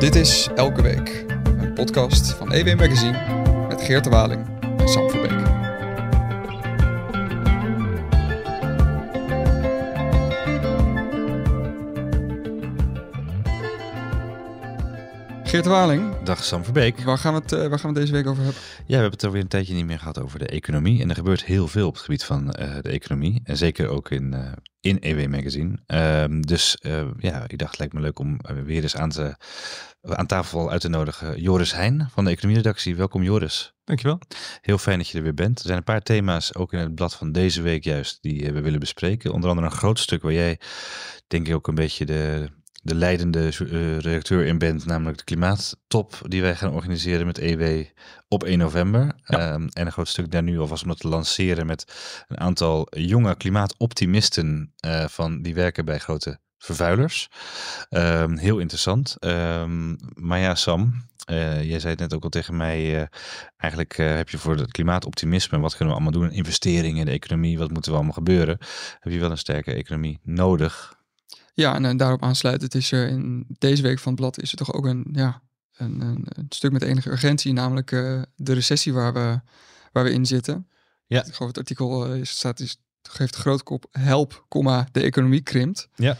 Dit is Elke Week, een podcast van EW Magazine met Geert de Waling en Sam Verbeek. Geert Waling, Dag Sam Verbeek. waar gaan, we het, eh, waar gaan we het deze week over hebben? Ja, we hebben het alweer een tijdje niet meer gehad over de economie. En er gebeurt heel veel op het gebied van eh, de economie. En zeker ook in, eh, in EW Magazine. Ehm, dus eh, ja, ik dacht het lijkt me leuk om weer eens aan, te, aan tafel uit te nodigen Joris Heijn van de economieredactie. Welkom Joris. Dankjewel. Heel fijn dat je er weer bent. Er zijn een paar thema's, ook in het blad van deze week juist, die we willen bespreken. Onder andere een groot stuk waar jij, denk ik, ook een beetje de, de leidende eh, redacteur in bent. Namelijk de klimaattop die wij gaan organiseren met EW op 1 november. Ehm, en een groot stuk daar nu alvast om dat te lanceren met een aantal jonge klimaatoptimisten uh, van, die werken bij grote vervuilers. Ehm, heel interessant. Ehm, maar ja, Sam, uh, jij zei het net ook al tegen mij. Uh, eigenlijk uh, heb je voor het klimaatoptimisme, wat kunnen we allemaal doen? Investeringen in de economie, wat moeten we allemaal gebeuren? Heb je wel een sterke economie nodig? Ja, en, en daarop aansluitend is er in deze week van het blad is er toch ook een, ja, een, een, een stuk met enige urgentie, namelijk uh, de recessie waar we, waar we in zitten. Ja. Ik geloof het artikel uh, staat, is, geeft grote kop help, comma, de economie krimpt. Ja.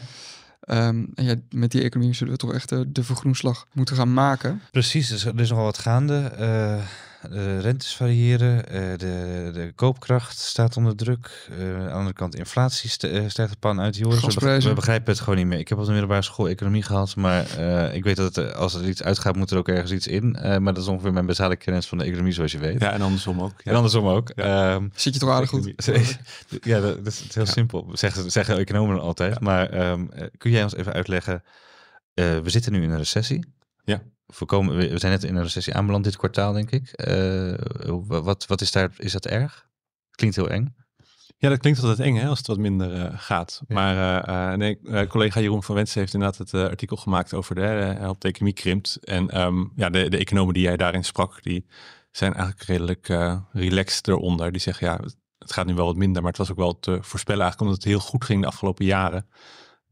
Um, en ja, met die economie zullen we toch echt de vergroenslag moeten gaan maken. Precies, er is nogal wat gaande. Uh, de rentes variëren, uh, de, de koopkracht staat onder druk. Uh, aan de andere kant inflatie st stijgt de pan uit. Joris, we, we, begrijpen het gewoon niet meer. Ik heb op de middelbare school economie gehad, maar uh, ik weet dat het, als er iets uitgaat, moet er ook ergens iets in. maar dat is ongeveer mijn basale kennis van de economie, zoals je weet. Ja, en andersom ook. Ja. En andersom ook. Ja. Um, Zit je toch aardig goed? ja, dat, dat, is heel ja. simpel. Zeggen, zeggen economen altijd. Maar um, kun jij ons even uitleggen? we zitten nu in een recessie. Ja. Voorkomen, we zijn net in een recessie aanbeland dit kwartaal, denk ik. Uh, wat, wat is daar, is dat erg? Klinkt heel eng. Ja, dat klinkt altijd eng hè, als het wat minder uh, gaat. Ja. Maar uh, nee, collega Jeroen van Wensen heeft inderdaad het artikel gemaakt over de, help de economie krimpt. En um, ja, de, de economen die jij daarin sprak, die zijn eigenlijk redelijk relaxed eronder. Die zeggen ja, het gaat nu wel wat minder, maar het was ook wel te voorspellen eigenlijk omdat het heel goed ging de afgelopen jaren.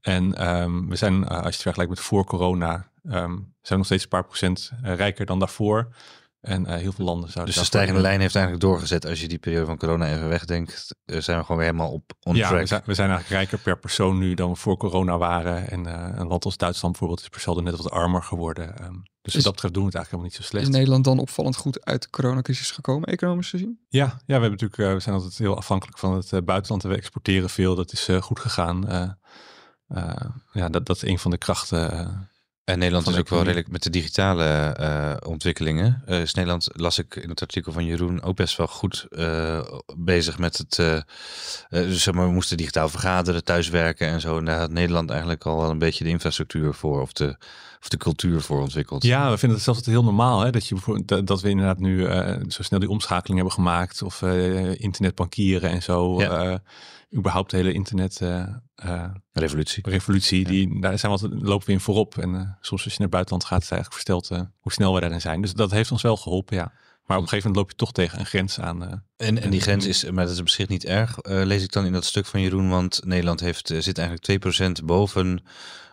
En um, we zijn, als je het vergelijkt met voor corona, Um, zijn nog steeds een paar procent uh, rijker dan daarvoor. En uh, heel veel landen zouden. Dus de stijgende lijn heeft eigenlijk doorgezet. Als je die periode van corona even wegdenkt, uh, zijn we gewoon weer helemaal op on ja, track. We zijn, we zijn eigenlijk rijker per persoon nu dan we voor corona waren. En uh, een land als Duitsland bijvoorbeeld is per saldo net wat armer geworden. Um, dus wat dat betreft doen we het eigenlijk helemaal niet zo slecht. Is Nederland dan opvallend goed uit de coronacrisis gekomen, economisch gezien? Ja, ja we hebben natuurlijk, we zijn altijd heel afhankelijk van het buitenland. We exporteren veel. Dat is goed gegaan. ja, dat, dat is een van de krachten. En Nederland is ook wel redelijk met de digitale uh, ontwikkelingen. Uh, is Nederland, las ik in het artikel van Jeroen, ook best wel goed uh, bezig met het. dus zeg maar, we moesten digitaal vergaderen, thuiswerken en zo. En daar had Nederland eigenlijk al wel een beetje de infrastructuur voor of de, of de cultuur voor ontwikkeld. Ja, we vinden het zelfs heel normaal hè, dat, je, dat, dat we inderdaad nu zo snel die omschakeling hebben gemaakt. Of internetbankieren en zo. Ja überhaupt de hele internet uh, uh, revolutie. revolutie ja. die, daar zijn we altijd, lopen we in voorop. En uh, soms als je naar het buitenland gaat, is het eigenlijk versteld hoe snel we daarin zijn. Dus dat heeft ons wel geholpen, ja. Maar op een gegeven moment loop je toch tegen een grens aan. en, en die grens is, maar dat is op zich niet erg, lees ik dan in dat stuk van Jeroen. Want Nederland heeft, zit eigenlijk 2% boven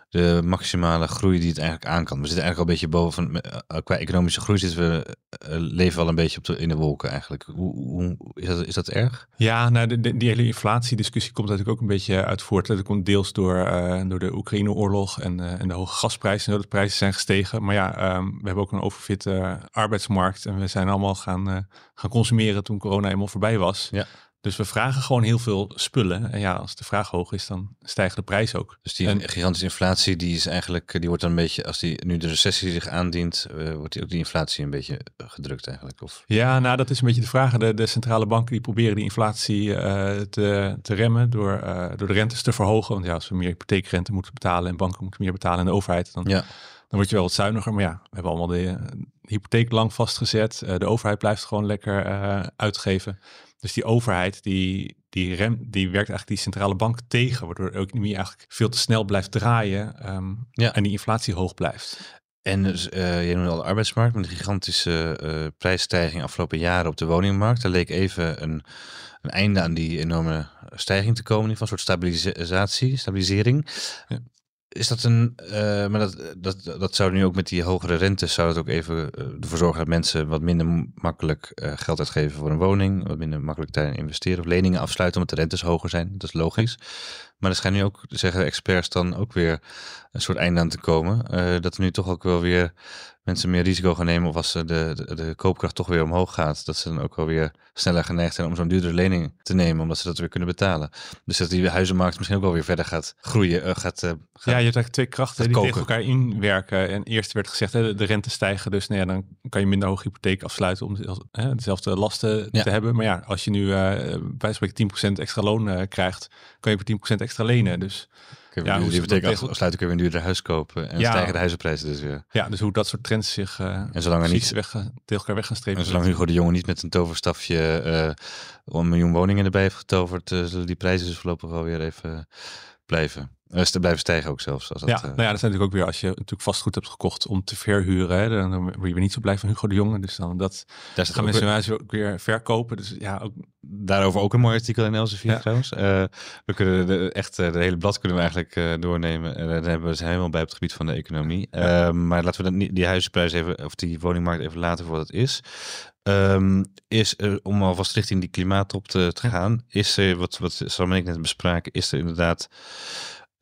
de maximale groei die het eigenlijk aan kan. We zitten eigenlijk al een beetje boven, qua economische groei zitten we, uh, leven al een beetje op de, in de wolken eigenlijk. Hoe, hoe, is, dat, is dat erg? Ja, nou, de, de, die hele inflatiediscussie komt natuurlijk ook een beetje uit voort. Dat komt deels door, uh, door de Oekraïne-oorlog en, uh, en de hoge gasprijzen. De prijzen zijn gestegen. Maar ja, um, we hebben ook een overfitte arbeidsmarkt en we zijn allemaal gaan, gaan consumeren toen corona helemaal voorbij was. Ja. Dus we vragen gewoon heel veel spullen. En ja, als de vraag hoog is, dan stijgen de prijs ook. Dus die en, gigantische inflatie, die is eigenlijk, die wordt dan een beetje, als die nu de recessie zich aandient, uh, wordt die ook die inflatie een beetje gedrukt eigenlijk? Of? Ja, nou dat is een beetje de vraag. De, de centrale banken die proberen die inflatie uh, te, te remmen door, uh, door de rentes te verhogen. Want ja, als we meer hypotheekrente moeten betalen en banken moeten meer betalen en de overheid, dan, ja. dan word je wel wat zuiniger. Maar ja, we hebben allemaal de, de hypotheek lang vastgezet. de overheid blijft gewoon lekker uitgeven. Dus die overheid die, die, rem, die werkt eigenlijk die centrale bank tegen, waardoor de economie eigenlijk veel te snel blijft draaien um, ja. en die inflatie hoog blijft. En dus, uh, je noemde al de arbeidsmarkt, met de gigantische uh, prijsstijging afgelopen jaren op de woningmarkt. Er leek even een, een einde aan die enorme stijging te komen, van een soort stabilisatie, stabilisering. Ja. Is dat een, uh, maar dat, dat, dat zou nu ook met die hogere rentes, zou het ook even uh, ervoor zorgen dat mensen wat minder makkelijk uh, geld uitgeven voor een woning, wat minder makkelijk daarin investeren of leningen afsluiten omdat de rentes hoger zijn. Dat is logisch. Maar er schijnt nu ook, zeggen experts dan ook weer een soort einde aan te komen. dat er nu toch ook wel weer mensen meer risico gaan nemen of als de, de, de, koopkracht toch weer omhoog gaat, dat ze dan ook wel weer sneller geneigd zijn om zo'n duurdere lening te nemen, omdat ze dat weer kunnen betalen. Dus dat die huizenmarkt misschien ook wel weer verder gaat groeien. Uh, gaat, uh, gaat, ja, je hebt eigenlijk twee krachten die koken. tegen elkaar inwerken. En eerst werd gezegd, hè, de rente stijgen, dus nou ja, dan kan je minder hoge hypotheek afsluiten om hè, dezelfde lasten te hebben. Maar ja, als je nu bij spreken 10% extra loon krijgt, kan je voor 10% extra lenen. Dus ja, hoe die betekent afsluiten kun je weer een duurder huis kopen en ja. stijgen de huizenprijzen dus weer. Ja, dus hoe dat soort trends zich uh, en zolang er niet weg, tegen elkaar weg gaan strepen. En zolang Hugo de Jonge niet met een toverstafje uh, een miljoen woningen erbij heeft getoverd, uh, zullen die prijzen dus voorlopig wel weer even blijven. Uh, te blijven stijgen ook zelfs. Als dat, ja, nou ja, dat zijn natuurlijk ook weer als je natuurlijk vastgoed hebt gekocht om te verhuren. Hè, dan word je weer niet zo blij van Hugo de Jonge. Dus dan dat Daar gaan mensen weer... ook weer verkopen. Dus ja, ook... Daarover ook een mooi artikel in Elsevier ja. trouwens. Uh, we kunnen de, echt de hele blad kunnen we eigenlijk uh, doornemen. En dan hebben we zijn helemaal bij op het gebied van de economie. Ja. maar laten we dan die huizenprijs even, of die woningmarkt even laten voor wat het is. Um, is er, om alvast richting die klimaattop te, te gaan, is er, wat, wat Sam en ik net bespraken, is er inderdaad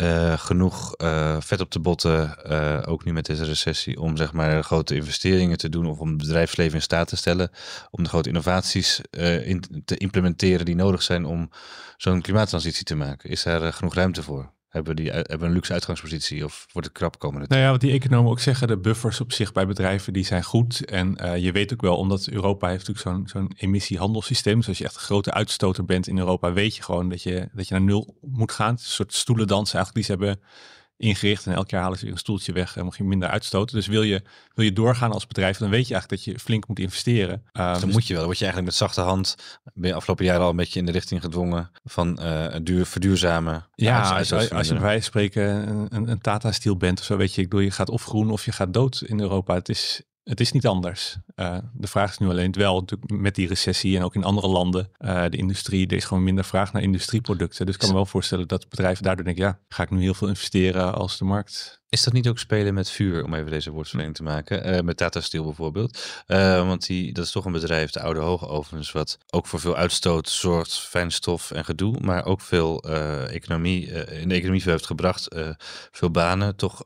uh, genoeg uh, vet op de botten, uh, ook nu met deze recessie, om zeg maar grote investeringen te doen of om het bedrijfsleven in staat te stellen om de grote innovaties in, te implementeren die nodig zijn om zo'n klimaattransitie te maken. Is daar genoeg ruimte voor? Hebben, die, hebben een luxe uitgangspositie of wordt het krap komen? Nou ja, wat die economen ook zeggen, de buffers op zich bij bedrijven die zijn goed. En uh, je weet ook wel, omdat Europa heeft natuurlijk zo'n zo'n emissiehandelssysteem. Dus als je echt een grote uitstoter bent in Europa, weet je gewoon dat je, dat je naar nul moet gaan. Het is een soort stoelendans eigenlijk die ze hebben ingericht. En elk jaar halen ze een stoeltje weg en mag je minder uitstoten. Dus wil je, wil je doorgaan als bedrijf, dan weet je eigenlijk dat je flink moet investeren. Uh, dan dus moet je wel. Dan word je eigenlijk met zachte hand, ben je afgelopen jaren al een beetje in de richting gedwongen van uh, duur, verduurzamen. Ja, als, als, als je bij wijze van spreken een, een Tata Steel bent of zo, weet je, ik bedoel, je gaat of groen of je gaat dood in Europa. Het is, het is niet anders. Uh, de vraag is nu alleen wel natuurlijk met die recessie en ook in andere landen. Uh, de industrie, er is gewoon minder vraag naar industrieproducten. Dus ik kan me wel voorstellen dat bedrijven daardoor denken, ja, ga ik nu heel veel investeren als de markt is dat niet ook spelen met vuur, om even deze woordspeling te maken? Uh, met Tata Steel bijvoorbeeld. Uh, want die, dat is toch een bedrijf, de oude hoogovens, wat ook voor veel uitstoot zorgt, fijnstof en gedoe, maar ook veel uh, economie, in de economie heeft gebracht. veel banen, toch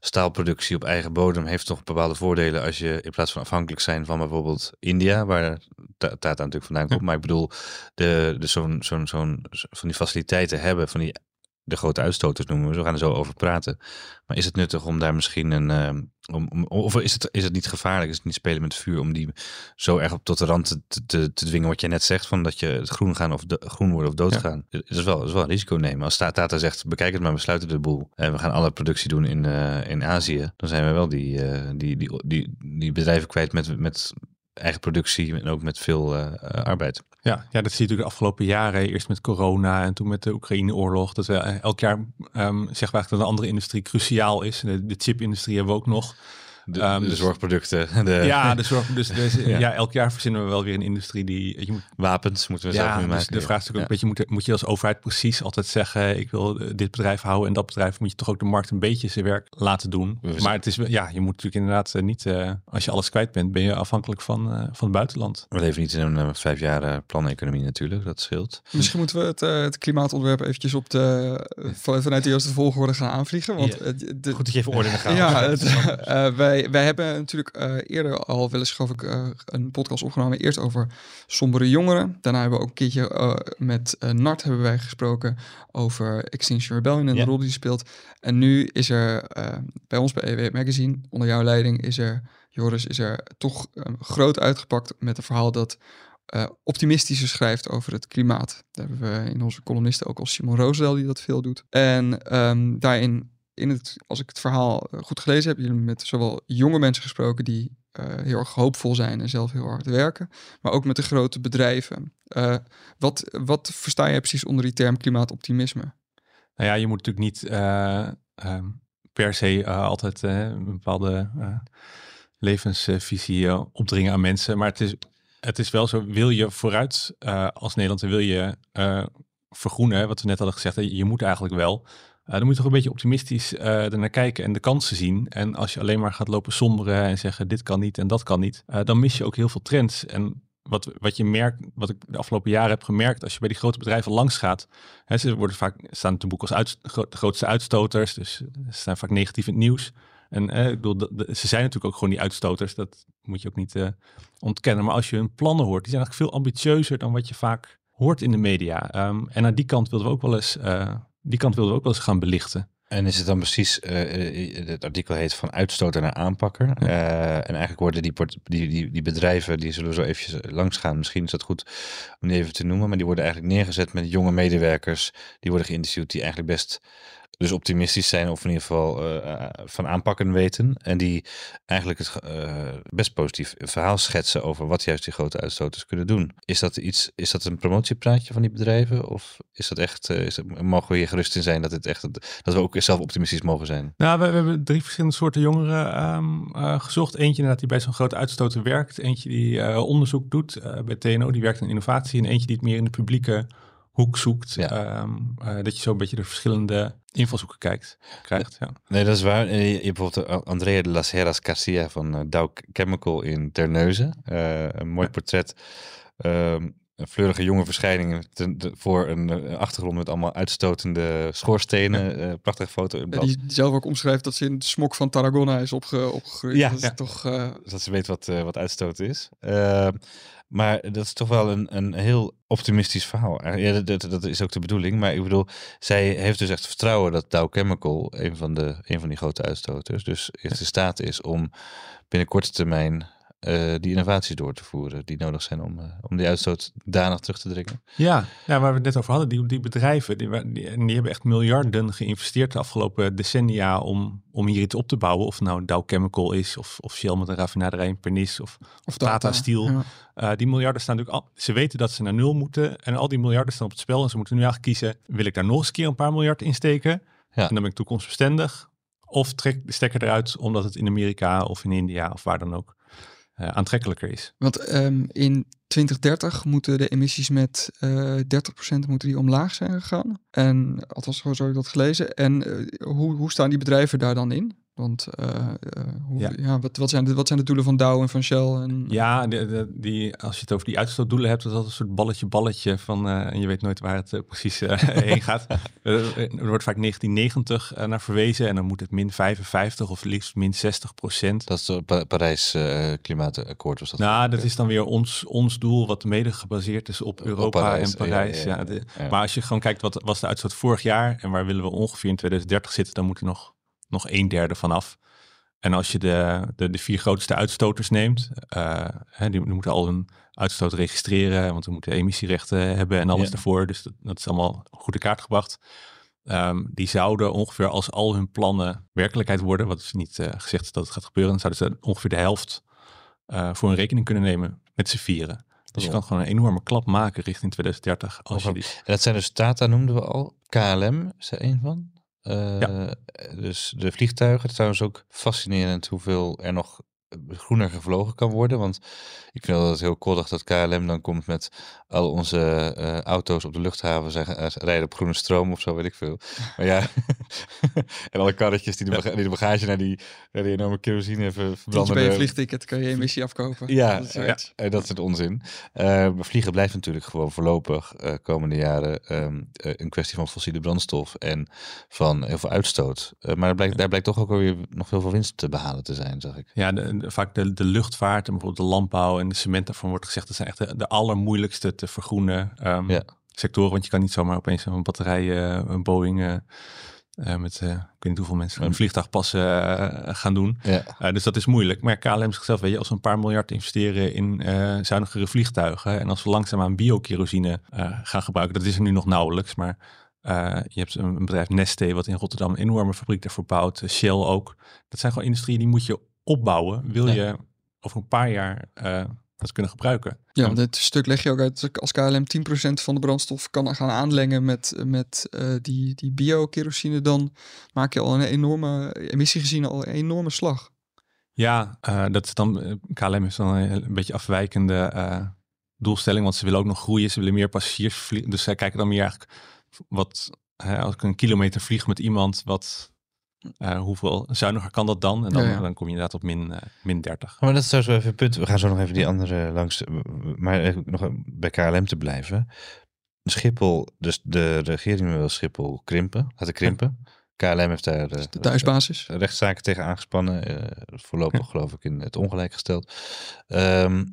staalproductie op eigen bodem heeft toch bepaalde voordelen als je in plaats van afhankelijk zijn van bijvoorbeeld India, waar Tata natuurlijk vandaan komt. Maar ik bedoel, de, de zo'n zo'n zo'n van die faciliteiten hebben, van die de grote uitstoters noemen we. We gaan er zo over praten. Maar is het nuttig om daar misschien een. Uh, om, om, of is het, is het niet gevaarlijk? Is het niet spelen met vuur om die zo erg op tot de rand te, te, te dwingen? Wat je net zegt, van dat je het groen gaan of de, groen worden of doodgaan. Ja. Dat, is wel, dat is wel een risico nemen. Als Tata zegt: bekijk het maar, we sluiten de boel. En we gaan alle productie doen in, uh, in Azië. Dan zijn we wel die, uh, die, die, die, die bedrijven kwijt met, met eigen productie en ook met veel uh, arbeid. Ja, ja, dat zie je natuurlijk de afgelopen jaren. Eerst met corona en toen met de Oekraïne-oorlog. Dat we elk jaar um, zeggen we eigenlijk dat een andere industrie cruciaal is. De, de chipindustrie hebben we ook nog. De, um, de zorgproducten. De... Ja, de zorg, dus, dus ja. ja. elk jaar verzinnen we wel weer een industrie die... Je moet, Wapens moeten we ja, zelf nu dus maken. De vraag is natuurlijk ook, moet, moet je als overheid precies altijd zeggen... ik wil dit bedrijf houden en dat bedrijf... moet je toch ook de markt een beetje zijn werk laten doen. Maar het is, ja, je moet natuurlijk inderdaad eh, niet... Uh, als je alles kwijt bent, ben je afhankelijk van, uh, van het buitenland. We leven niet in een uh, vijf jaar planeconomie natuurlijk, dat scheelt. Misschien moeten we het, het klimaatontwerp eventjes op de, vanuit de juiste volgorde gaan aanvliegen. Want, de, Goed dat je even orde gaat. Ja, het, wij, wij hebben natuurlijk uh, eerder al wel eens, geloof ik, uh, een podcast opgenomen. Eerst over sombere jongeren. Daarna hebben we ook een keertje uh, met Nart hebben wij gesproken over Extinction Rebellion en de rol die speelt. En nu is er bij ons bij EW Magazine, onder jouw leiding, is er, Joris, is er toch groot uitgepakt met een verhaal dat uh, optimistischer schrijft over het klimaat. Daar hebben we in onze columnisten ook al Simon Roosdel die dat veel doet. En um, daarin in het, als ik het verhaal eh, goed gelezen heb, jullie met zowel jonge mensen gesproken die uh, heel erg hoopvol zijn en zelf heel hard werken, maar ook met de grote bedrijven. Uh, wat, wat versta je precies onder die term klimaatoptimisme? Nou ja, je moet natuurlijk niet uh, per se altijd een bepaalde levensvisie opdringen aan mensen, maar het is, het is wel zo, wil je vooruit als Nederland, wil je vergroenen, wat we net hadden gezegd, je moet eigenlijk wel dan moet je toch een beetje optimistisch uh, ernaar kijken en de kansen zien. En als je alleen maar gaat lopen somberen en zeggen dit kan niet en dat kan niet, dan mis je ook heel veel trends. En wat, wat je merkt, wat ik de afgelopen jaren heb gemerkt, als je bij die grote bedrijven langs gaat, hè, ze worden vaak staan te boek als uit, de grootste uitstoters, dus ze zijn vaak negatief in het nieuws. En eh, ik bedoel, ze zijn natuurlijk ook gewoon die uitstoters, dat moet je ook niet ontkennen. Maar als je hun plannen hoort, die zijn eigenlijk veel ambitieuzer dan wat je vaak hoort in de media. Um, en naar die kant wilden we ook wel eens, die kant wilden we ook wel eens gaan belichten. En is het dan precies, uh, het artikel heet van uitstoter naar aanpakker. Uh, en eigenlijk worden die, die, die, die bedrijven, die zullen we zo eventjes langs gaan. Misschien is dat goed om die even te noemen. Maar die worden eigenlijk neergezet met jonge medewerkers. Die worden geïnterviewd die eigenlijk best dus optimistisch zijn of in ieder geval uh, van aanpakken weten. En die eigenlijk het uh, best positief verhaal schetsen over wat juist die grote uitstoters kunnen doen. Is dat iets, is dat een promotiepraatje van die bedrijven? Of is dat echt, is mogen we hier gerust in zijn dat het echt, dat we ook zelf optimistisch mogen zijn? Nou, we, hebben drie verschillende soorten jongeren um, gezocht. Eentje die bij zo'n grote uitstoter werkt. Eentje die onderzoek doet bij TNO, die werkt in innovatie. En eentje die het meer in de publieke hoek zoekt. Ehm, eh, dat je zo een beetje de verschillende invalshoeken kijkt, krijgt. Ja. Nee, dat is waar. Je hebt bijvoorbeeld Andrea de las Heras Garcia van uh, Dow Chemical in Terneuzen. Uh, een mooi portret. Um, een fleurige jonge verschijning voor een achtergrond met allemaal uitstotende schoorstenen. prachtige foto. In die, zelf ook omschrijft dat ze in de smok van Tarragona is opge, opgegroeid. Ja, dat, is Toch, dat ze weet wat, wat uitstoten is. Maar dat is toch wel een, een heel optimistisch verhaal. Ja, dat, dat, is ook de bedoeling. Maar ik bedoel, zij heeft dus echt vertrouwen dat Dow Chemical, een van, de, een van die grote uitstoters, dus in staat is om binnen korte termijn uh, die innovaties door te voeren die nodig zijn om, uh, om die uitstoot daarna terug te dringen. Ja, ja, waar we het net over hadden, die, die bedrijven, die, die, die, hebben echt miljarden geïnvesteerd de afgelopen decennia om, om hier iets op te bouwen. Of nou Dow Chemical is, of, of Shell met een raffinaderij in Pernis, of, of Tata Steel. Ja. Uh, die miljarden staan natuurlijk al, ze weten dat ze naar nul moeten en al die miljarden staan op het spel en ze moeten nu eigenlijk kiezen, wil ik daar nog eens een keer een paar miljard in steken? Ja. En dan ben ik toekomstbestendig. Of trek de stekker eruit omdat het in Amerika of in India of waar dan ook uh, aantrekkelijker is. Want um, in 2030 moeten de emissies met uh, 30% moeten die omlaag zijn gegaan. En althans, zo heb ik dat gelezen. En uh, hoe, hoe staan die bedrijven daar dan in? Want uh, hoe, ja. ja. wat, wat, zijn de, wat zijn de doelen van Dow en van Shell? En, ja, de, de, die, als je het over die uitstootdoelen hebt, is dat een soort balletje balletje van, uh, en je weet nooit waar het uh, precies heen gaat. er wordt vaak 1990 naar verwezen en dan moet het min 55 of liefst min 60 procent. Dat is het Parijs klimaatakkoord was dat? Nou, dat is dan weer ons, ons doel, wat mede gebaseerd is op Europa Parijs, en Parijs. Ja, ja, ja, Maar als je gewoon kijkt, wat was de uitstoot vorig jaar en waar willen we ongeveer in 2030 zitten, dan moet er nog nog een derde vanaf. En als je de, de, de vier grootste uitstoters neemt, uh, hè, die, die, moeten al een uitstoot registreren, want we moeten emissierechten hebben en alles ja. ervoor. Dus dat, dat, is allemaal goed in kaart gebracht. Um, die zouden ongeveer als al hun plannen werkelijkheid worden, wat is niet uh, gezegd dat het gaat gebeuren, dan zouden ze ongeveer de helft uh, voor een rekening kunnen nemen met z'n vieren. Dus je kan gewoon een enorme klap maken richting 2030. Als je die... En dat zijn dus Tata noemden we al. KLM is er een van. Uh, Dus de vliegtuigen, trouwens ook fascinerend hoeveel er nog groener gevlogen kan worden. Want ik vind het heel koddig dat KLM dan komt met al onze uh, auto's op de luchthaven uh, rijden op groene stroom of zo, weet ik veel. Maar ja, en alle karretjes die de, bagage, die de bagage naar die, naar die enorme kerosine verbranden. bij je vliegticket kan je emissie afkopen. Ja, dat, ja, uh, dat is het onzin. maar vliegen blijft natuurlijk gewoon voorlopig komende jaren um, een kwestie van fossiele brandstof en van heel veel uitstoot. maar blijkt, daar blijkt toch ook weer nog heel veel winst te behalen te zijn, zag ik. Ja, de, vaak de, de luchtvaart en bijvoorbeeld de landbouw en de cement, daarvan wordt gezegd, dat zijn echt de, de allermoeilijkste te vergroenen um, ja. sectoren. Want je kan niet zomaar opeens een batterij, uh, een Boeing... Uh, uh, met uh, ik weet niet hoeveel mensen een vliegtuig passen uh, gaan doen. Ja. dus dat is moeilijk. Maar KLM zichzelf, weet je, als we een paar miljard investeren in zuinigere vliegtuigen en als we langzaamaan biokerosine gaan gebruiken, dat is er nu nog nauwelijks, maar je hebt een, een, bedrijf Neste wat in Rotterdam een enorme fabriek daarvoor bouwt, Shell ook. Dat zijn gewoon industrieën die moet je opbouwen, wil je over een paar jaar uh, dat kunnen gebruiken. Ja, want dit stuk leg je ook uit als KLM 10% van de brandstof kan gaan aanlengen met, met uh, die, die bio-kerosine, dan maak je al een enorme, emissie gezien al een enorme slag. Ja, uh, dat is dan, KLM is dan een, beetje afwijkende doelstelling, want ze willen ook nog groeien, ze willen meer passagiers vliegen. Dus zij kijken dan meer eigenlijk wat hè, als ik een kilometer vlieg met iemand, wat, eh, hoeveel zuiniger kan dat dan? En dan, Ja, ja. dan kom je inderdaad op min, eh, min 30. Maar dat is trouwens wel even een punt. We gaan zo nog even die andere langs. Maar even nog bij KLM te blijven. Schiphol, dus de regering wil Schiphol krimpen, laten krimpen. KLM heeft daar eh, De thuisbasis. rechtszaken tegen aangespannen. eh, voorlopig geloof ik in het ongelijk gesteld. Ehm,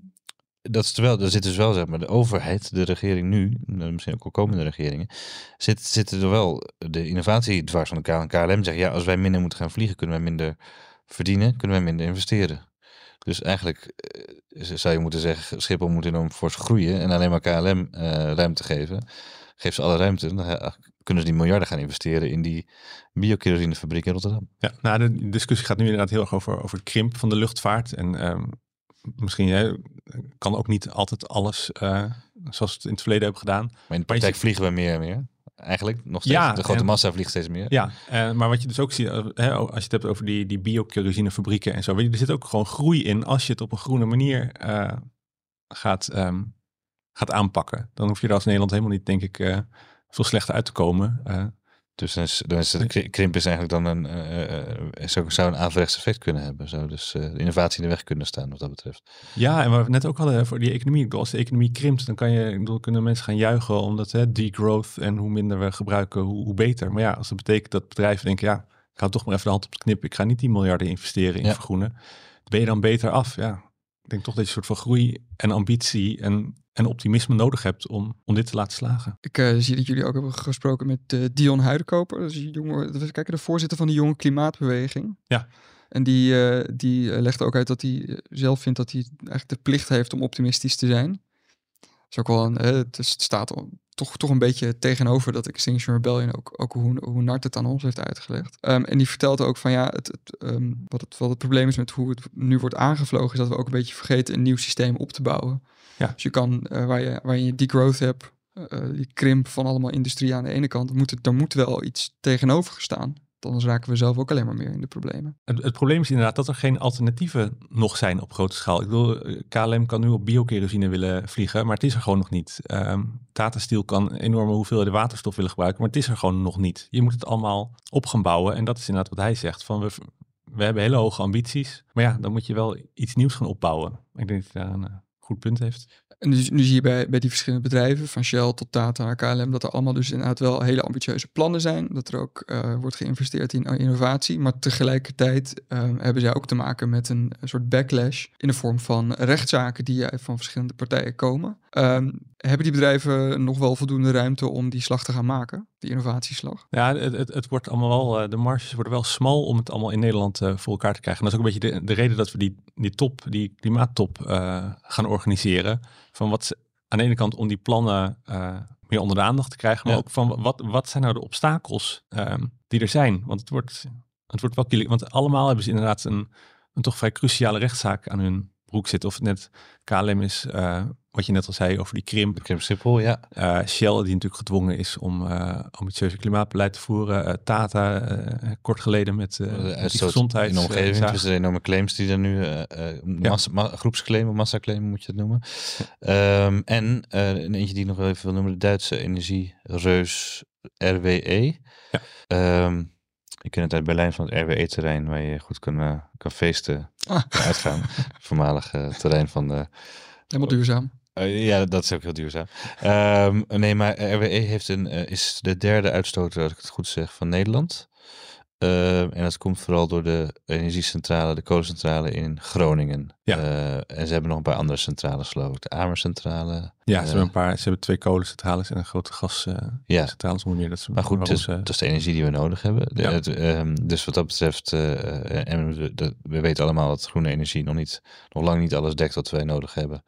dat is terwijl, er zit dus wel, zeg maar, de overheid, de regering nu, misschien ook wel komende regeringen, zit, zitten er wel de innovatie dwars van de KLM. Zegt, ja, als wij minder moeten gaan vliegen, kunnen wij minder verdienen, kunnen wij minder investeren. Dus eigenlijk eh, zou je moeten zeggen, Schiphol moet enorm fors groeien en alleen maar KLM eh, ruimte geven. Geef ze alle ruimte, dan eh, kunnen ze die miljarden gaan investeren in die biokerazinefabriek in Rotterdam. Ja, nou, de discussie gaat nu inderdaad heel erg over, over krimp van de luchtvaart. En ehm, misschien kan ook niet altijd alles eh, zoals we het in het verleden hebben gedaan. Maar in de praktijk vliegen we meer en meer. Eigenlijk nog steeds. Ja, de grote en- massa vliegt steeds meer. Ja, eh, maar wat je dus ook ziet, eh, hè, als je het hebt over die, die biokerazinefabrieken en zo, weet je, er zit ook gewoon groei in als je het op een groene manier eh, gaat, ehm, gaat aanpakken. Dan hoef je er als Nederland helemaal niet, denk ik, eh, veel slechter uit te komen. Dus dan is, dan is de krimp is eigenlijk dan een, eh, zou, zou een averechts effect kunnen hebben. Zou dus de innovatie in de weg kunnen staan wat dat betreft. ja, en wat we net ook hadden voor die economie. Ik bedoel, als de economie krimpt, dan kan je, ik bedoel, kunnen mensen gaan juichen omdat hè, degrowth en hoe minder we gebruiken, hoe, hoe beter. Maar ja, als dat betekent dat bedrijven denken, ja, ik hou toch maar even de hand op het knip. Ik ga niet die miljarden investeren in Ja. vergroenen. Ben je dan beter af? Ja, ik denk toch dat je een soort van groei en ambitie en, en optimisme nodig hebt om, om dit te laten slagen. Ik eh, zie dat jullie ook hebben gesproken met eh, Dion Huidenkoper. Dat is een jonge, dat is, kijken, de voorzitter van de jonge klimaatbeweging. Ja. En die, eh, die legt ook uit dat hij zelf vindt dat hij eigenlijk de plicht heeft om optimistisch te zijn. Dat is ook wel een, het, staat toch, toch een beetje tegenover dat Extinction Rebellion ook, ook hoe, hoe Nart het aan ons heeft uitgelegd. Ehm, en die vertelt ook van ja, het, het, ehm, wat, het, wat het probleem is met hoe het nu wordt aangevlogen, is dat we ook een beetje vergeten een nieuw systeem op te bouwen. Ja. Dus je kan, eh, waar, je, waar je degrowth hebt, eh, die krimp van allemaal industrie aan de ene kant, moet het, daar moet wel iets tegenover staan. Anders raken we zelf ook alleen maar meer in de problemen. Het, het probleem is inderdaad dat er geen alternatieven nog zijn op grote schaal. Ik bedoel, eh, KLM kan nu op biokerosine willen vliegen, maar het is er gewoon nog niet. Ehm Tata Steel kan enorme hoeveelheden waterstof willen gebruiken, maar het is er gewoon nog niet. Je moet het allemaal op gaan bouwen en dat is inderdaad wat hij zegt. Van we, we hebben hele hoge ambities, maar ja, dan moet je wel iets nieuws gaan opbouwen. Ik denk dat hij daar een eh, goed punt heeft. En dus, nu zie je bij, bij die verschillende bedrijven, van Shell tot Tata naar KLM, dat er allemaal dus inderdaad wel hele ambitieuze plannen zijn. Dat er ook eh, wordt geïnvesteerd in eh, innovatie. Maar tegelijkertijd eh, hebben zij ook te maken met een, een soort backlash in de vorm van rechtszaken die eh, van verschillende partijen komen. Ehm, hebben die bedrijven nog wel voldoende ruimte om die slag te gaan maken, die innovatieslag? Ja, het, het, het wordt allemaal wel, eh, de marges worden wel smal om het allemaal in Nederland eh, voor elkaar te krijgen. En dat is ook een beetje de, de reden dat we die, die top, die klimaattop eh, gaan organiseren. Van wat ze- aan de ene kant om die plannen meer onder de aandacht te krijgen, maar Ja. ook van wat, wat zijn nou de obstakels ehm, die er zijn? Want het wordt, het wordt wel kielig, want allemaal hebben ze inderdaad een, een toch vrij cruciale rechtszaak aan hun broek zitten. Of het net KLM is, eh, wat je net al zei over die krimp. De krimp Schiphol, ja. Eh, Shell, die natuurlijk gedwongen is om eh ambitieuze klimaatbeleid te voeren. Tata, kort geleden met, de met die uitstoot gezondheids... in de omgeving. Dus de enorme claims die er nu, massa, ma- groepsclaim of massaclaim moet je het noemen. Ehm, en een eentje die ik nog wel even wil noemen, de Duitse energiereus RWE. Ja. Ehm, je kunt het uit Berlijn van het RWE-terrein, waar je goed kan, eh, kan feesten, Ah. uitgaan. Voormalig eh, terrein van de Helemaal duurzaam. eh, ja, dat is ook heel duurzaam. Ehm, nee, maar RWE heeft een, eh, is de derde uitstoter, als ik het goed zeg, van Nederland. Ehm, en dat komt vooral door de energiecentrale, de kolencentrale in Groningen. Ja. Eh, en ze hebben nog een paar andere centrales, geloof ik. De Amercentrale. Ja, ze Eh, hebben een paar, ze hebben twee kolencentrales en een grote gascentrales ja. onder meer. Dat ze Maar goed, dat, is de energie die we nodig hebben. De- Ja. het, ehm, dus wat dat betreft, eh, en we, we weten allemaal dat groene energie nog, niet, nog lang niet alles dekt wat wij nodig hebben.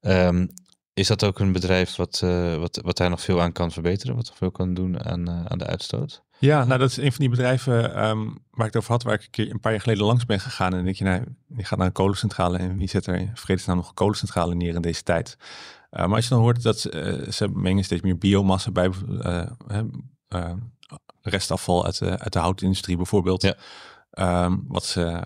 Ehm, is dat ook een bedrijf wat, eh, wat, wat daar nog veel aan kan verbeteren? Wat nog veel kan doen aan, eh, aan de uitstoot? Ja, nou dat is een van die bedrijven ehm, waar ik het over had, waar ik een keer een paar jaar geleden langs ben gegaan. En dan denk je, nou, je gaat naar een kolencentrale en wie zet er in vredesnaam nog een kolencentrale neer in deze tijd? Eh, maar als je dan hoort dat ze, eh, ze mengen steeds meer biomassa bij, eh, restafval uit de, uit de houtindustrie bijvoorbeeld. Ja. Ehm, wat ze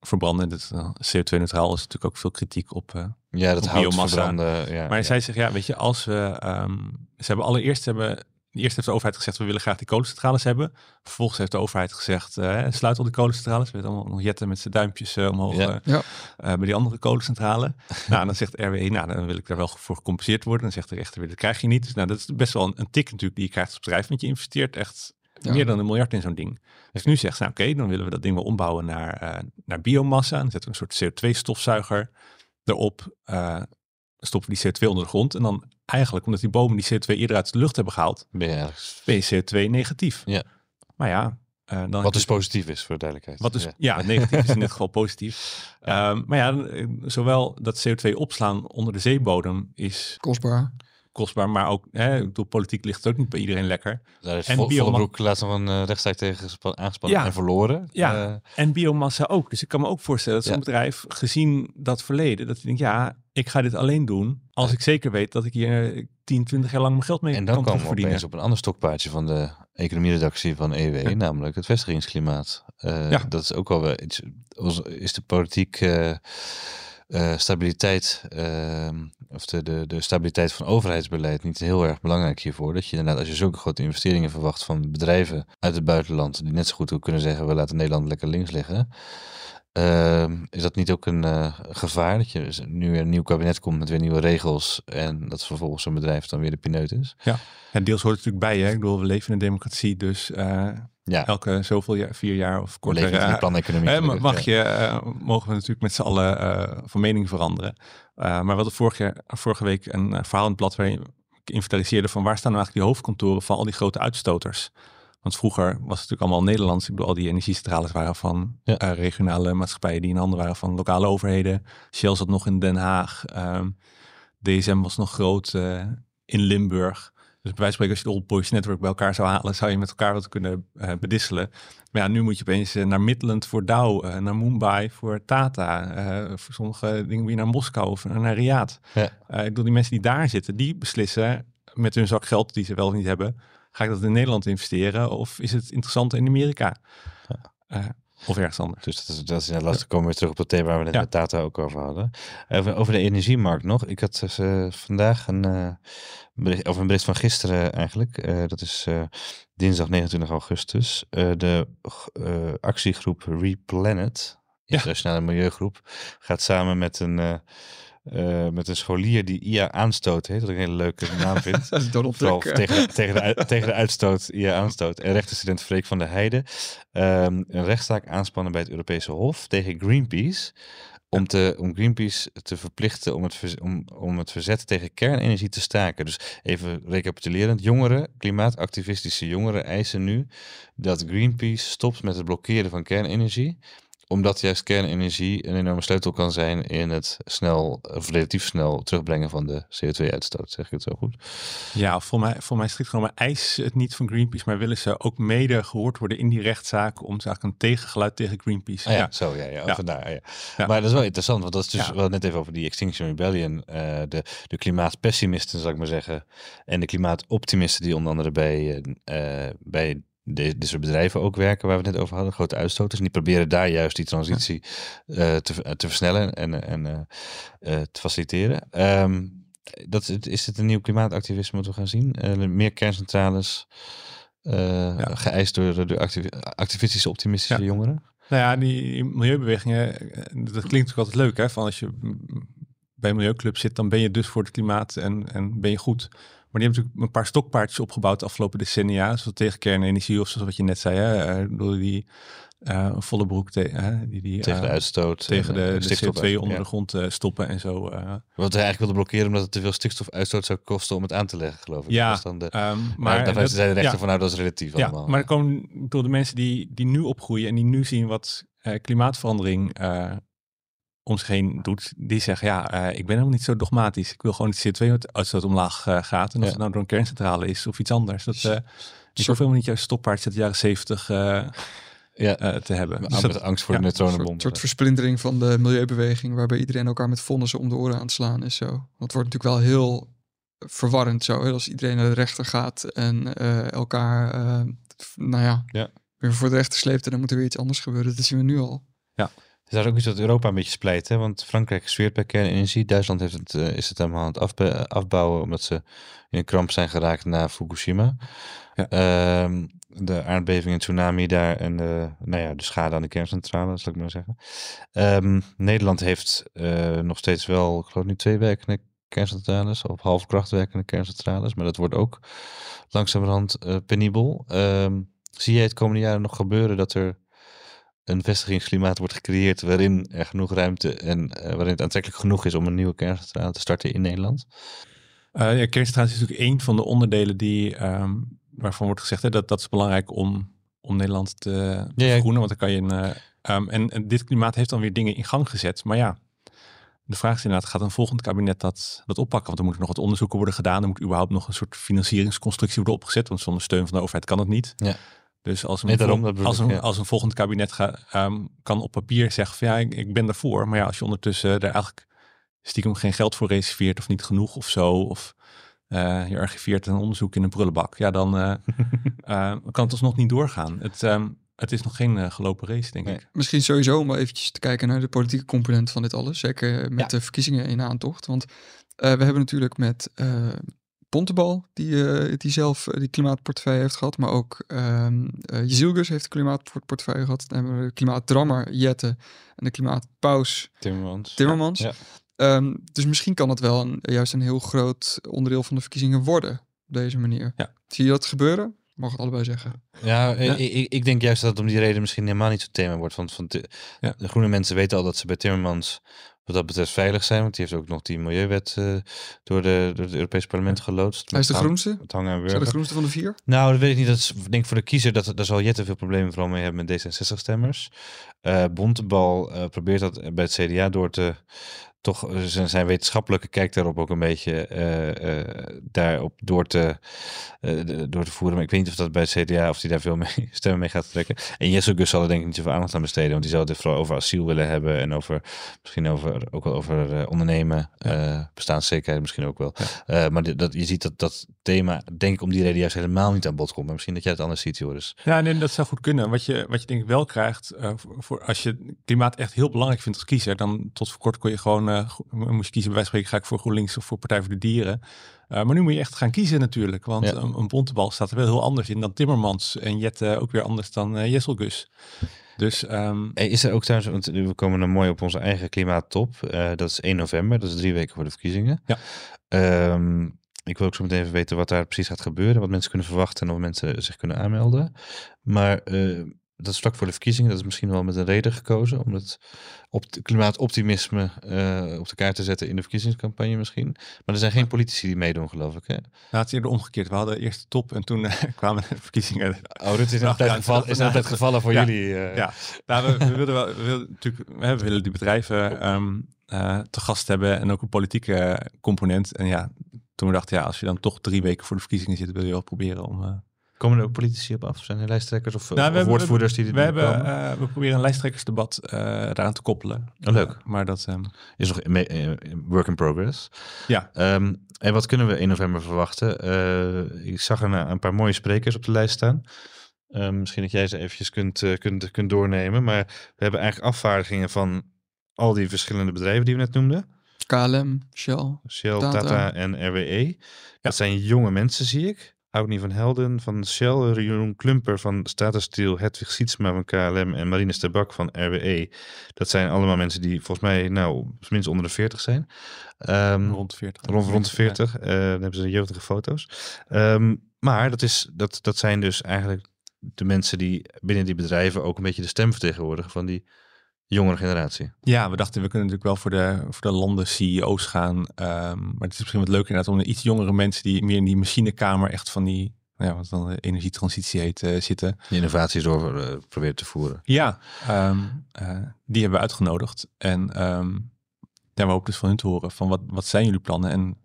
verbranden. Eh, CO2-neutraal is natuurlijk ook veel kritiek op. Ja, dat Op hout biomassa. verbranden. Ja, maar ja. zij zegt, ja, weet je, als we... ehm, ze hebben allereerst hebben eerst heeft de overheid gezegd, we willen graag die kolencentrales hebben. Vervolgens heeft de overheid gezegd, uh, sluit al die kolencentrales. We allemaal nog jetten met zijn duimpjes uh, omhoog Ja. Ja. bij die andere kolencentrale. nou, dan zegt RWE, nou, dan wil ik daar wel voor gecompenseerd worden. Dan zegt de rechter weer, dat krijg je niet. Dus nou, dat is best wel een, een tik natuurlijk die je krijgt als bedrijf, want je investeert echt Ja. meer dan een miljard in zo'n ding. Dus nu zegt ze, nou, oké, dan willen we dat ding wel ombouwen naar, eh, naar biomassa. Dan zetten we een soort CO2-stofzuiger erop. eh, stoppen we die CO2 onder de grond. En dan eigenlijk, omdat die bomen die CO2 eerder uit de lucht hebben gehaald, Ben je eigenlijk... ben je CO2 negatief. Ja. Maar ja, eh, dan Wat dus positief is, voor de duidelijkheid. wat dus, ja, negatief is in dit geval positief. Ehm, maar ja, eh, zowel dat CO2 opslaan onder de zeebodem is Kostbaar. Kostbaar, maar ook, hè, door politiek ligt het ook niet bij iedereen lekker. Daar is en Vo- bioma- Vollebroek laatst nog een uh, rechtszaak tegen gespa- aangespannen Ja. en verloren. Ja. Eh, En biomassa ook. Dus ik kan me ook voorstellen dat zo'n Ja. bedrijf, gezien dat verleden, dat hij denkt, ja, ik ga dit alleen doen als ik zeker weet dat ik hier eh, 10, 20 jaar lang mijn geld mee en dan kan komen we opeens op een ander stokpaardje van de economieredactie van EW, namelijk het vestigingsklimaat. Eh, Ja. Dat is ook wel wel iets. was- Is de politiek eh, stabiliteit, eh, of de, de, de stabiliteit van overheidsbeleid niet heel erg belangrijk hiervoor? Dat je inderdaad, als je zulke grote investeringen verwacht van bedrijven uit het buitenland, die net zo goed kunnen zeggen: we laten Nederland lekker links liggen. Ehm, is dat niet ook een eh, gevaar dat je nu weer een nieuw kabinet komt met weer nieuwe regels en dat vervolgens zo'n bedrijf dan weer de pineut is? En deels hoort het natuurlijk bij, hè. Ik bedoel, we leven in een democratie, dus eh, Ja, elke zoveel jaar, vier jaar of we korter, leven in eh, een planeconomie. Gelukkig, mag ja. je, mogen we natuurlijk met z'n allen van mening veranderen. Maar we hadden vorige, vorige week een verhaal in het blad waarin ik inventariseerde van waar staan nou eigenlijk die hoofdkantoren van al die grote uitstoters. Want vroeger was het natuurlijk allemaal Nederlands. Ik bedoel, al die energiecentrales waren van Ja. eh, regionale maatschappijen die in handen waren van lokale overheden. Shell zat nog in Den Haag. Ehm, DSM was nog groot eh, in Limburg. Dus bij wijze van spreken, als je de Old Boys Network bij elkaar zou halen, zou je met elkaar wat kunnen eh, bedisselen. Maar ja, nu moet je opeens naar Midland voor Dow, naar Mumbai voor Tata. voor sommige dingen je naar Moskou of naar Riyadh. Ja. Ik bedoel, die mensen die daar zitten, die beslissen met hun zak geld die ze wel of niet hebben. Ga ik dat in Nederland investeren of is het interessant in Amerika? Eh, of ergens anders. Dus dat is, dat is lastig. Komen we weer terug op het thema waar we net Ja. met Tata ook over hadden. Over, over de energiemarkt nog. Ik had dus, eh, vandaag een, eh, bericht, of een bericht van gisteren eigenlijk. Dat is dinsdag 29 augustus. De actiegroep Replanet, Ja. internationale milieugroep, gaat samen met een... eh, met een scholier die IA aanstoot heet, wat ik een hele leuke naam vind. Dat is Donald Duck. tegen, de, tegen, de, tegen de uitstoot, ja, aanstoot. En rechterstudent Freek van der Heijden. ehm, een rechtszaak aanspannen bij het Europese Hof tegen Greenpeace. Om, te, om Greenpeace te verplichten om het, om, om het verzet tegen kernenergie te staken. Dus even recapitulerend. Jongeren, klimaatactivistische jongeren eisen nu dat Greenpeace stopt met het blokkeren van kernenergie omdat juist kernenergie een enorme sleutel kan zijn in het snel, of relatief snel terugbrengen van de CO2-uitstoot. Zeg ik het zo goed? Ja, voor mij, voor mij strikt genomen eis het niet van Greenpeace, maar willen ze ook mede gehoord worden in die rechtszaak om ze eigenlijk een tegengeluid tegen Greenpeace. Ah, ja, ja. zo, ja, ja, Ja. vandaar, ja. Maar dat is wel interessant, want dat is dus wel net even over die Extinction Rebellion, eh, de, de klimaatpessimisten, zal ik maar zeggen, en de klimaatoptimisten die onder andere bij, eh, bij dit soort bedrijven ook werken, waar we het net over hadden, grote uitstoters, en die proberen daar juist die transitie eh, te, eh, te versnellen en, en eh, te faciliteren. Ehm, dat, is- is het een nieuw klimaatactivisme wat we gaan zien? Meer kerncentrales, Ja. geëist door de activi- activistische, optimistische Ja. jongeren? Nou ja, die milieubewegingen, dat klinkt natuurlijk altijd leuk hè, van als je bij een milieuclub zit, dan ben je dus voor het klimaat en, en ben je goed. Maar die hebben natuurlijk een paar stokpaardjes opgebouwd de afgelopen decennia, zoals tegen kernenergie of zoals wat je net zei, hè, eh, door die eh, volle broek te, die, die, Tegen de eh, uitstoot. tegen en, de, de stikstof CO2 onder ja. de grond stoppen en zo. Wat hij eigenlijk wilde blokkeren omdat het te veel stikstofuitstoot zou kosten om het aan te leggen, geloof ik. Ja, Dat dan de, Ehm, maar maar daar dat- zei de rechter ja. van nou, dat is relatief Ja, allemaal. maar er komen door de mensen die, die nu opgroeien en die nu zien wat klimaatverandering om zich heen doet, die zeggen ja, eh, ik ben helemaal niet zo dogmatisch. Ik wil gewoon dat de CO2-uitstoot omlaag eh, gaat. En als Ja. het nou door een kerncentrale is of iets anders. Dat, eh ik hoef helemaal niet juist stoppaardjes uit de jaren zeventig eh, ja, eh, te hebben. Dus dat- angst voor ja, de Een neutronenbom. soort, soort versplintering van de milieubeweging, waarbij iedereen elkaar met vonnissen om de oren aan het slaan is zo. Want het wordt natuurlijk wel heel verwarrend zo, hè, als iedereen naar de rechter gaat en eh, elkaar, eh, nou ja, Ja. weer voor de rechter sleept en dan moet er weer iets anders gebeuren. Dat zien we nu al. Het is ook iets wat Europa een beetje splijt. Hè? Want Frankrijk zweert bij kernenergie. Duitsland heeft het, uh, is het helemaal aan het afbe- afbouwen omdat ze in een kramp zijn geraakt na Fukushima. Ja. Ehm, de aardbeving en tsunami daar en de, nou ja, de schade aan de kerncentrale, zal ik maar zeggen. Ehm, Nederland heeft uh, nog steeds wel, ik geloof nu twee werkende kerncentrales, of half krachtwerkende kerncentrales, maar dat wordt ook langzamerhand uh, penibel. Um, zie je het komende jaren nog gebeuren dat er een vestigingsklimaat wordt gecreëerd waarin er genoeg ruimte en uh, waarin het aantrekkelijk genoeg is om een nieuwe kerncentrale te starten in Nederland? Uh, ja, kerncentrale is natuurlijk één van de onderdelen die, um, waarvan wordt gezegd hè, dat dat is belangrijk om, om Nederland te, te Ja, ja. vergroenen. Want dan kan je een, uh, um, en, en dit klimaat heeft dan weer dingen in gang gezet. Maar ja, de vraag is inderdaad, gaat een volgend kabinet dat, dat oppakken? Want er moeten nog wat onderzoeken worden gedaan. Er moet überhaupt nog een soort financieringsconstructie worden opgezet. Want zonder steun van de overheid kan het niet. Ja. Dus als een, Nee, daarom, vol- dat bedoel als ik, een, ja. als een volgend kabinet ga, um, kan op papier zeggen van ja, ik, ik ben daarvoor. Maar ja, als je ondertussen er eigenlijk stiekem geen geld voor reserveert of niet genoeg of zo. Of uh, je archiveert een onderzoek in een prullenbak. Ja, dan uh, uh, kan het alsnog niet doorgaan. Het, um, het is nog geen uh, gelopen race, denk Nee. ik. Misschien sowieso om eventjes te kijken naar de politieke component van dit alles. Zeker met Ja. de verkiezingen in aantocht. Want uh, we hebben natuurlijk met uh, Pontebal, die, uh, die zelf die klimaatportefeuille heeft gehad. Maar ook um, Jezilgus heeft een klimaatportefeuille gehad. Dan hebben we de klimaatdrammer Jette en de klimaatpaus Timmermans. Timmermans. Ja. Um, dus misschien kan het wel een, juist een heel groot onderdeel van de verkiezingen worden. Op deze manier. Ja. Zie je dat gebeuren? Mag het allebei zeggen. Ja, Ja. Ik, ik, ik denk juist dat het om die reden misschien helemaal niet zo'n thema wordt. Want van de, Ja. de groene mensen weten al dat ze bij Timmermans wat dat betreft veilig zijn. Want die heeft ook nog die milieuwet uh, door, de, door het Europese parlement geloodst. Hij is de groenste. met hangen en de groenste van de vier? Nou, dat weet ik niet. Dat is, ik denk voor de kiezer, dat, daar zal Jette veel problemen vooral mee hebben met D66-stemmers. Uh, Bontebal uh, probeert dat bij het CDA door te... Toch uh, zijn, zijn wetenschappelijke kijk daarop ook een beetje uh, daarop door te, uh, door te voeren. Maar ik weet niet of dat bij het CDA, of die daar veel mee, stemmen mee gaat trekken. En Jesse Gus zal er denk ik niet zoveel aandacht aan besteden. Want die zal het vooral over asiel willen hebben. En over, misschien over, ook wel over ondernemen. Ja. bestaanszekerheid misschien ook wel. Ja. maar dat, je ziet dat dat thema, denk ik om die reden juist helemaal niet aan bod komt. Maar misschien dat jij het anders ziet, Joris. Ja, nee, dat zou goed kunnen. Wat je, wat je denk ik wel krijgt, voor, als je klimaat echt heel belangrijk vindt als kiezer, dan tot voor kort kon je gewoon, moest je kiezen bij wijze van spreken, ga ik voor GroenLinks of voor Partij voor de Dieren. Uh, maar nu moet je echt gaan kiezen natuurlijk, want Ja. een, een bontebal staat er wel heel anders in dan Timmermans en Jette ook weer anders dan uh, Jesselgus. Dus um, Hey, is er ook trouwens, want we komen dan mooi op onze eigen klimaattop. Uh, dat is 1 november, dat is drie weken voor de verkiezingen. Ja. Um, ik wil ook zo meteen even weten wat daar precies gaat gebeuren, wat mensen kunnen verwachten en of mensen zich kunnen aanmelden. Maar uh, dat is vlak voor de verkiezingen, dat is misschien wel met een reden gekozen, om het op klimaatoptimisme uh, op de kaart te zetten in de verkiezingscampagne misschien. Maar er zijn geen politici die meedoen, geloof ik. Hè? Nou, het is eerder omgekeerd. We hadden eerst de top en toen uh, kwamen de verkiezingen. Oh, dit is een tijd, geval, is altijd gevallen voor ja, jullie. Uh... Ja, nou, we, we, wilden wel, we wilden natuurlijk, we willen die bedrijven um, te gast hebben en ook een politieke component. En ja, toen we dachten, ja, als je dan toch drie weken voor de verkiezingen zit, wil je wel proberen om. Komen er ook politici op af? Zijn er lijsttrekkers of, nou, of we woordvoerders die we, er we hebben, uh, we proberen een lijsttrekkersdebat uh, daaraan te koppelen. Oh, leuk. Uh, maar dat um... is nog in, work in progress. Ja. Um, en wat kunnen we in november verwachten? Uh, ik zag er een, een, paar mooie sprekers op de lijst staan. Uh, misschien dat jij ze eventjes kunt, uh, kunt, kunt doornemen. Maar we hebben eigenlijk afvaardigingen van al die verschillende bedrijven die we net noemden. KLM, Shell, Shell, Tata, Tata en RWE. Ja. Dat zijn jonge mensen, zie ik. Houdnie van Helden van Shell, Jeroen Klumper van Stata Steel, Hedwig Sietsma van KLM en Marine Stabak van RWE. Dat zijn allemaal mensen die volgens mij nou minstens onder de 40 zijn. Um, rond de 40. Rond, rond de 40. Ja. Uh, dan hebben ze jeugdige foto's. Um, maar dat, is, dat, dat zijn dus eigenlijk de mensen die binnen die bedrijven ook een beetje de stem vertegenwoordigen van die jongere generatie. Ja, we dachten we kunnen natuurlijk wel voor de, voor de landen CEO's gaan. Um, maar het is misschien wat leuker inderdaad om de iets jongere mensen die meer in die machinekamer echt van die, nou ja, wat dan de energietransitie heet, uh, zitten. Die innovaties door uh, proberen te voeren. Ja, um, uh, die hebben we uitgenodigd. En um, ja, we hopen dus van hun te horen van wat, wat zijn jullie plannen en,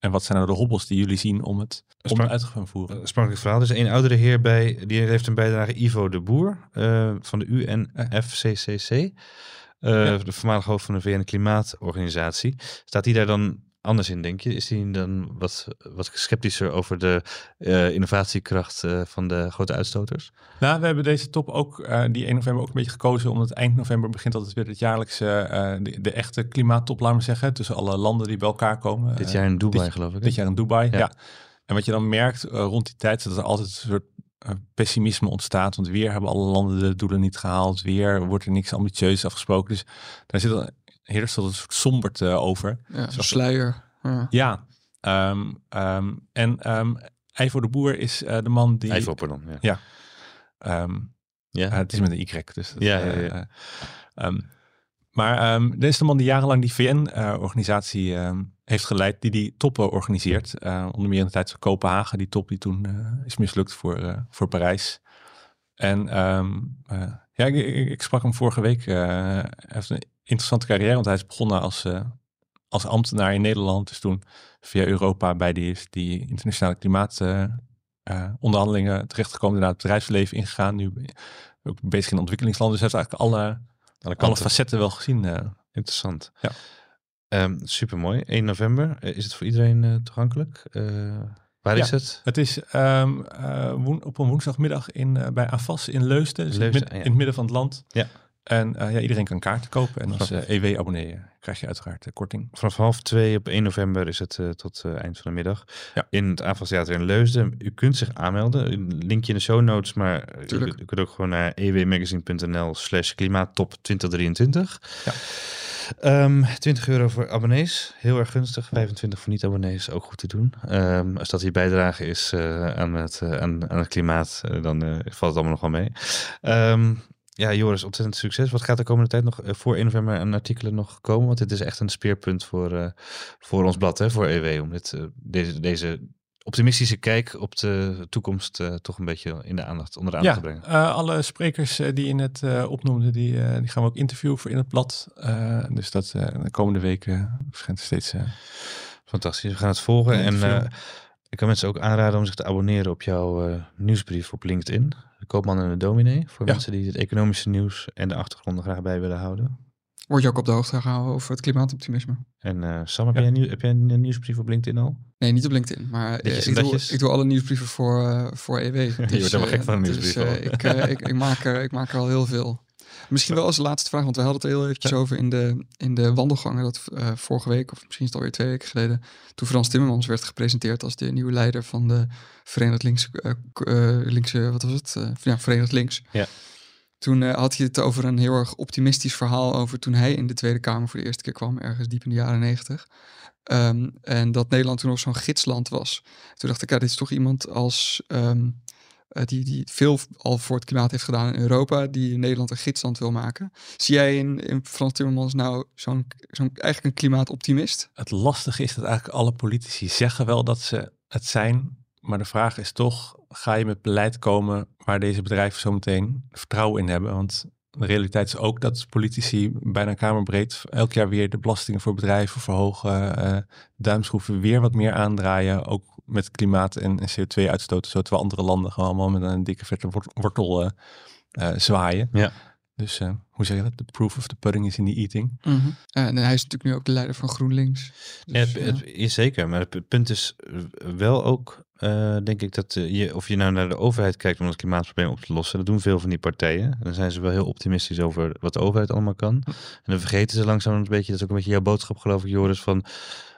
en wat zijn nou de hobbels die jullie zien om het, om het uit te gaan voeren. Spannend verhaal. Er is een oudere heer bij, die heeft een bijdrage Ivo de Boer uh, van de UNFCCC. Uh, ja. De voormalige hoofd van de VN Klimaatorganisatie. Staat hij daar dan anders in, denk je? Is hij dan wat, wat sceptischer over de uh, innovatiekracht uh, van de grote uitstoters? Nou, we hebben deze top ook, uh, die 1 november, ook een beetje gekozen. Omdat eind november begint altijd weer het jaarlijkse, de, de, echte klimaattop, laten we zeggen. Tussen alle landen die bij elkaar komen. Dit jaar in Dubai, geloof ik. Dit jaar in Dubai, ja. ja. En wat je dan merkt rond die tijd, dat er altijd een soort pessimisme ontstaat. Want weer hebben alle landen de doelen niet gehaald. Weer wordt er niks ambitieus afgesproken. Dus daar zit heerst dat een soort sombert over. Ja, zo'n sluier. Ja. ja. Um, um, en um, Ivo de Boer is uh, de man die... Ivo, pardon. Ja. ja. ja. Uh, het is met een Y. Dus dat, ja, ja, ja. Uh, maar um, dit is de man die jarenlang die VN-organisatie heeft geleid, die die toppen organiseert. onder meer in de tijd van Kopenhagen, die top die toen is mislukt voor, voor Parijs. En um, ja, ik, ik, ik, sprak hem vorige week. hij heeft een interessante carrière, want hij is begonnen als als ambtenaar in Nederland is toen via Europa bij die, die internationale klimaatonderhandelingen uh, uh, terechtgekomen, naar het bedrijfsleven ingegaan. Nu ook bezig in ontwikkelingslanden. Dus hij heeft eigenlijk alle, alle, alle facetten wel gezien. Interessant. Ja. Um, Super mooi. 1 november. Eh, is het voor iedereen toegankelijk? Waar ja, is het? Het is um, woen, op een woensdagmiddag in, bij AFAS in Leusden. Dus Leusden in, ja. in, het midden van het land. Ja. En uh, ja, iedereen kan kaarten kopen. En als EW-abonnee krijg je uiteraard korting. Vanaf half twee op 1 november is het tot eind van de middag. Ja. In het Avastheater in Leusden. U kunt zich aanmelden. Een linkje in de show notes. Maar u, u, kunt ook gewoon naar ewmagazine.nl slash klimaattop 2023. Ja. Um, ehm, 20 euro voor abonnees, heel erg gunstig. 25 voor niet-abonnees, ook goed te doen. Um, als dat die bijdrage is aan, het, aan, aan, het klimaat, dan valt het allemaal nog wel mee. Um, ja, Joris, ontzettend succes. Wat gaat de komende tijd nog uh, voor 1 november aan artikelen nog komen? Want dit is echt een speerpunt voor, uh, voor ons blad, hè, voor EW. Om dit, uh, deze, deze optimistische kijk op de toekomst toch een beetje in de aandacht, onder de aandacht ja, te brengen. alle sprekers die je net opnoemde, die, die gaan we ook interviewen voor in het blad. dus dat de komende weken verschijnt steeds... Fantastisch, we gaan het volgen. En ik kan mensen ook aanraden om zich te abonneren op jouw nieuwsbrief op LinkedIn. De Koopman en de Dominee. Voor mensen die het economische nieuws en de achtergronden graag bij willen houden. Word je ook op de hoogte gehouden over het klimaatoptimisme? En uh, Sam, heb, ja. jij, heb jij een nieuwsbrief op LinkedIn al? Nee, niet op LinkedIn. Maar uh, ik, doe, ik, doe, alle nieuwsbrieven voor, voor EW. Dus, je wordt dus, helemaal gek van een nieuwsbrief. Dus, ik, ik, ik, maak er, ik maak er al heel veel. Misschien wel als laatste vraag, want we hadden het heel eventjes over in de, in de wandelgangen. Dat uh, vorige week, of misschien is het alweer twee weken geleden, toen Frans Timmermans werd gepresenteerd als de nieuwe leider van de Verenigd Links, uh, uh, linkse, wat was het? ja, Verenigd Links. Ja. Toen had hij het over een heel erg optimistisch verhaal over toen hij in de Tweede Kamer voor de eerste keer kwam, ergens diep in de jaren negentig. Um, en dat Nederland toen nog zo'n gidsland was. Toen dacht ik, ja, dit is toch iemand als um, uh, die, die veel al voor het klimaat heeft gedaan in Europa, die Nederland een gidsland wil maken. Zie jij in, in Frans Timmermans nou zo'n zo'n eigenlijk een klimaatoptimist? Het lastige is dat eigenlijk alle politici zeggen wel dat ze het zijn, maar de vraag is toch, ga je met beleid komen waar deze bedrijven zo meteen vertrouwen in hebben? Want de realiteit is ook dat politici bijna kamerbreed elk jaar weer de belastingen voor bedrijven verhogen, uh, duimschroeven weer wat meer aandraaien, ook met klimaat en, CO2-uitstoot, zo terwijl andere landen gewoon allemaal met een dikke vette wortel uh, uh, zwaaien. Ja. Dus uh, hoe zeg je dat? The proof of the pudding is in the eating. Mm -hmm. en hij is natuurlijk nu ook de leider van GroenLinks. Dus, ja, het, het, is zeker, maar het punt is wel ook, uh, denk ik, dat je, of je nou naar de overheid kijkt om het klimaatprobleem op te lossen, dat doen veel van die partijen. Dan zijn ze wel heel optimistisch over wat de overheid allemaal kan. En dan vergeten ze langzaam een beetje, dat is ook een beetje jouw boodschap geloof ik Joris, van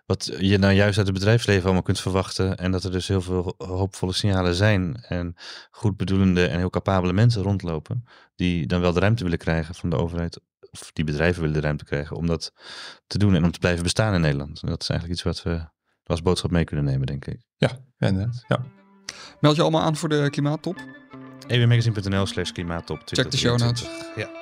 wat je nou juist uit het bedrijfsleven allemaal kunt verwachten. En dat er dus heel veel hoopvolle signalen zijn. En goed bedoelende en heel capabele mensen rondlopen. Die dan wel de ruimte willen krijgen van de overheid. Of die bedrijven willen de ruimte krijgen om dat te doen en om te blijven bestaan in Nederland. En dat is eigenlijk iets wat we als boodschap mee kunnen nemen, denk ik. Ja, inderdaad. Ja. Meld je allemaal aan voor de klimaattop? ewmagazine.nl slash klimaattop. Check de show notes. Ja.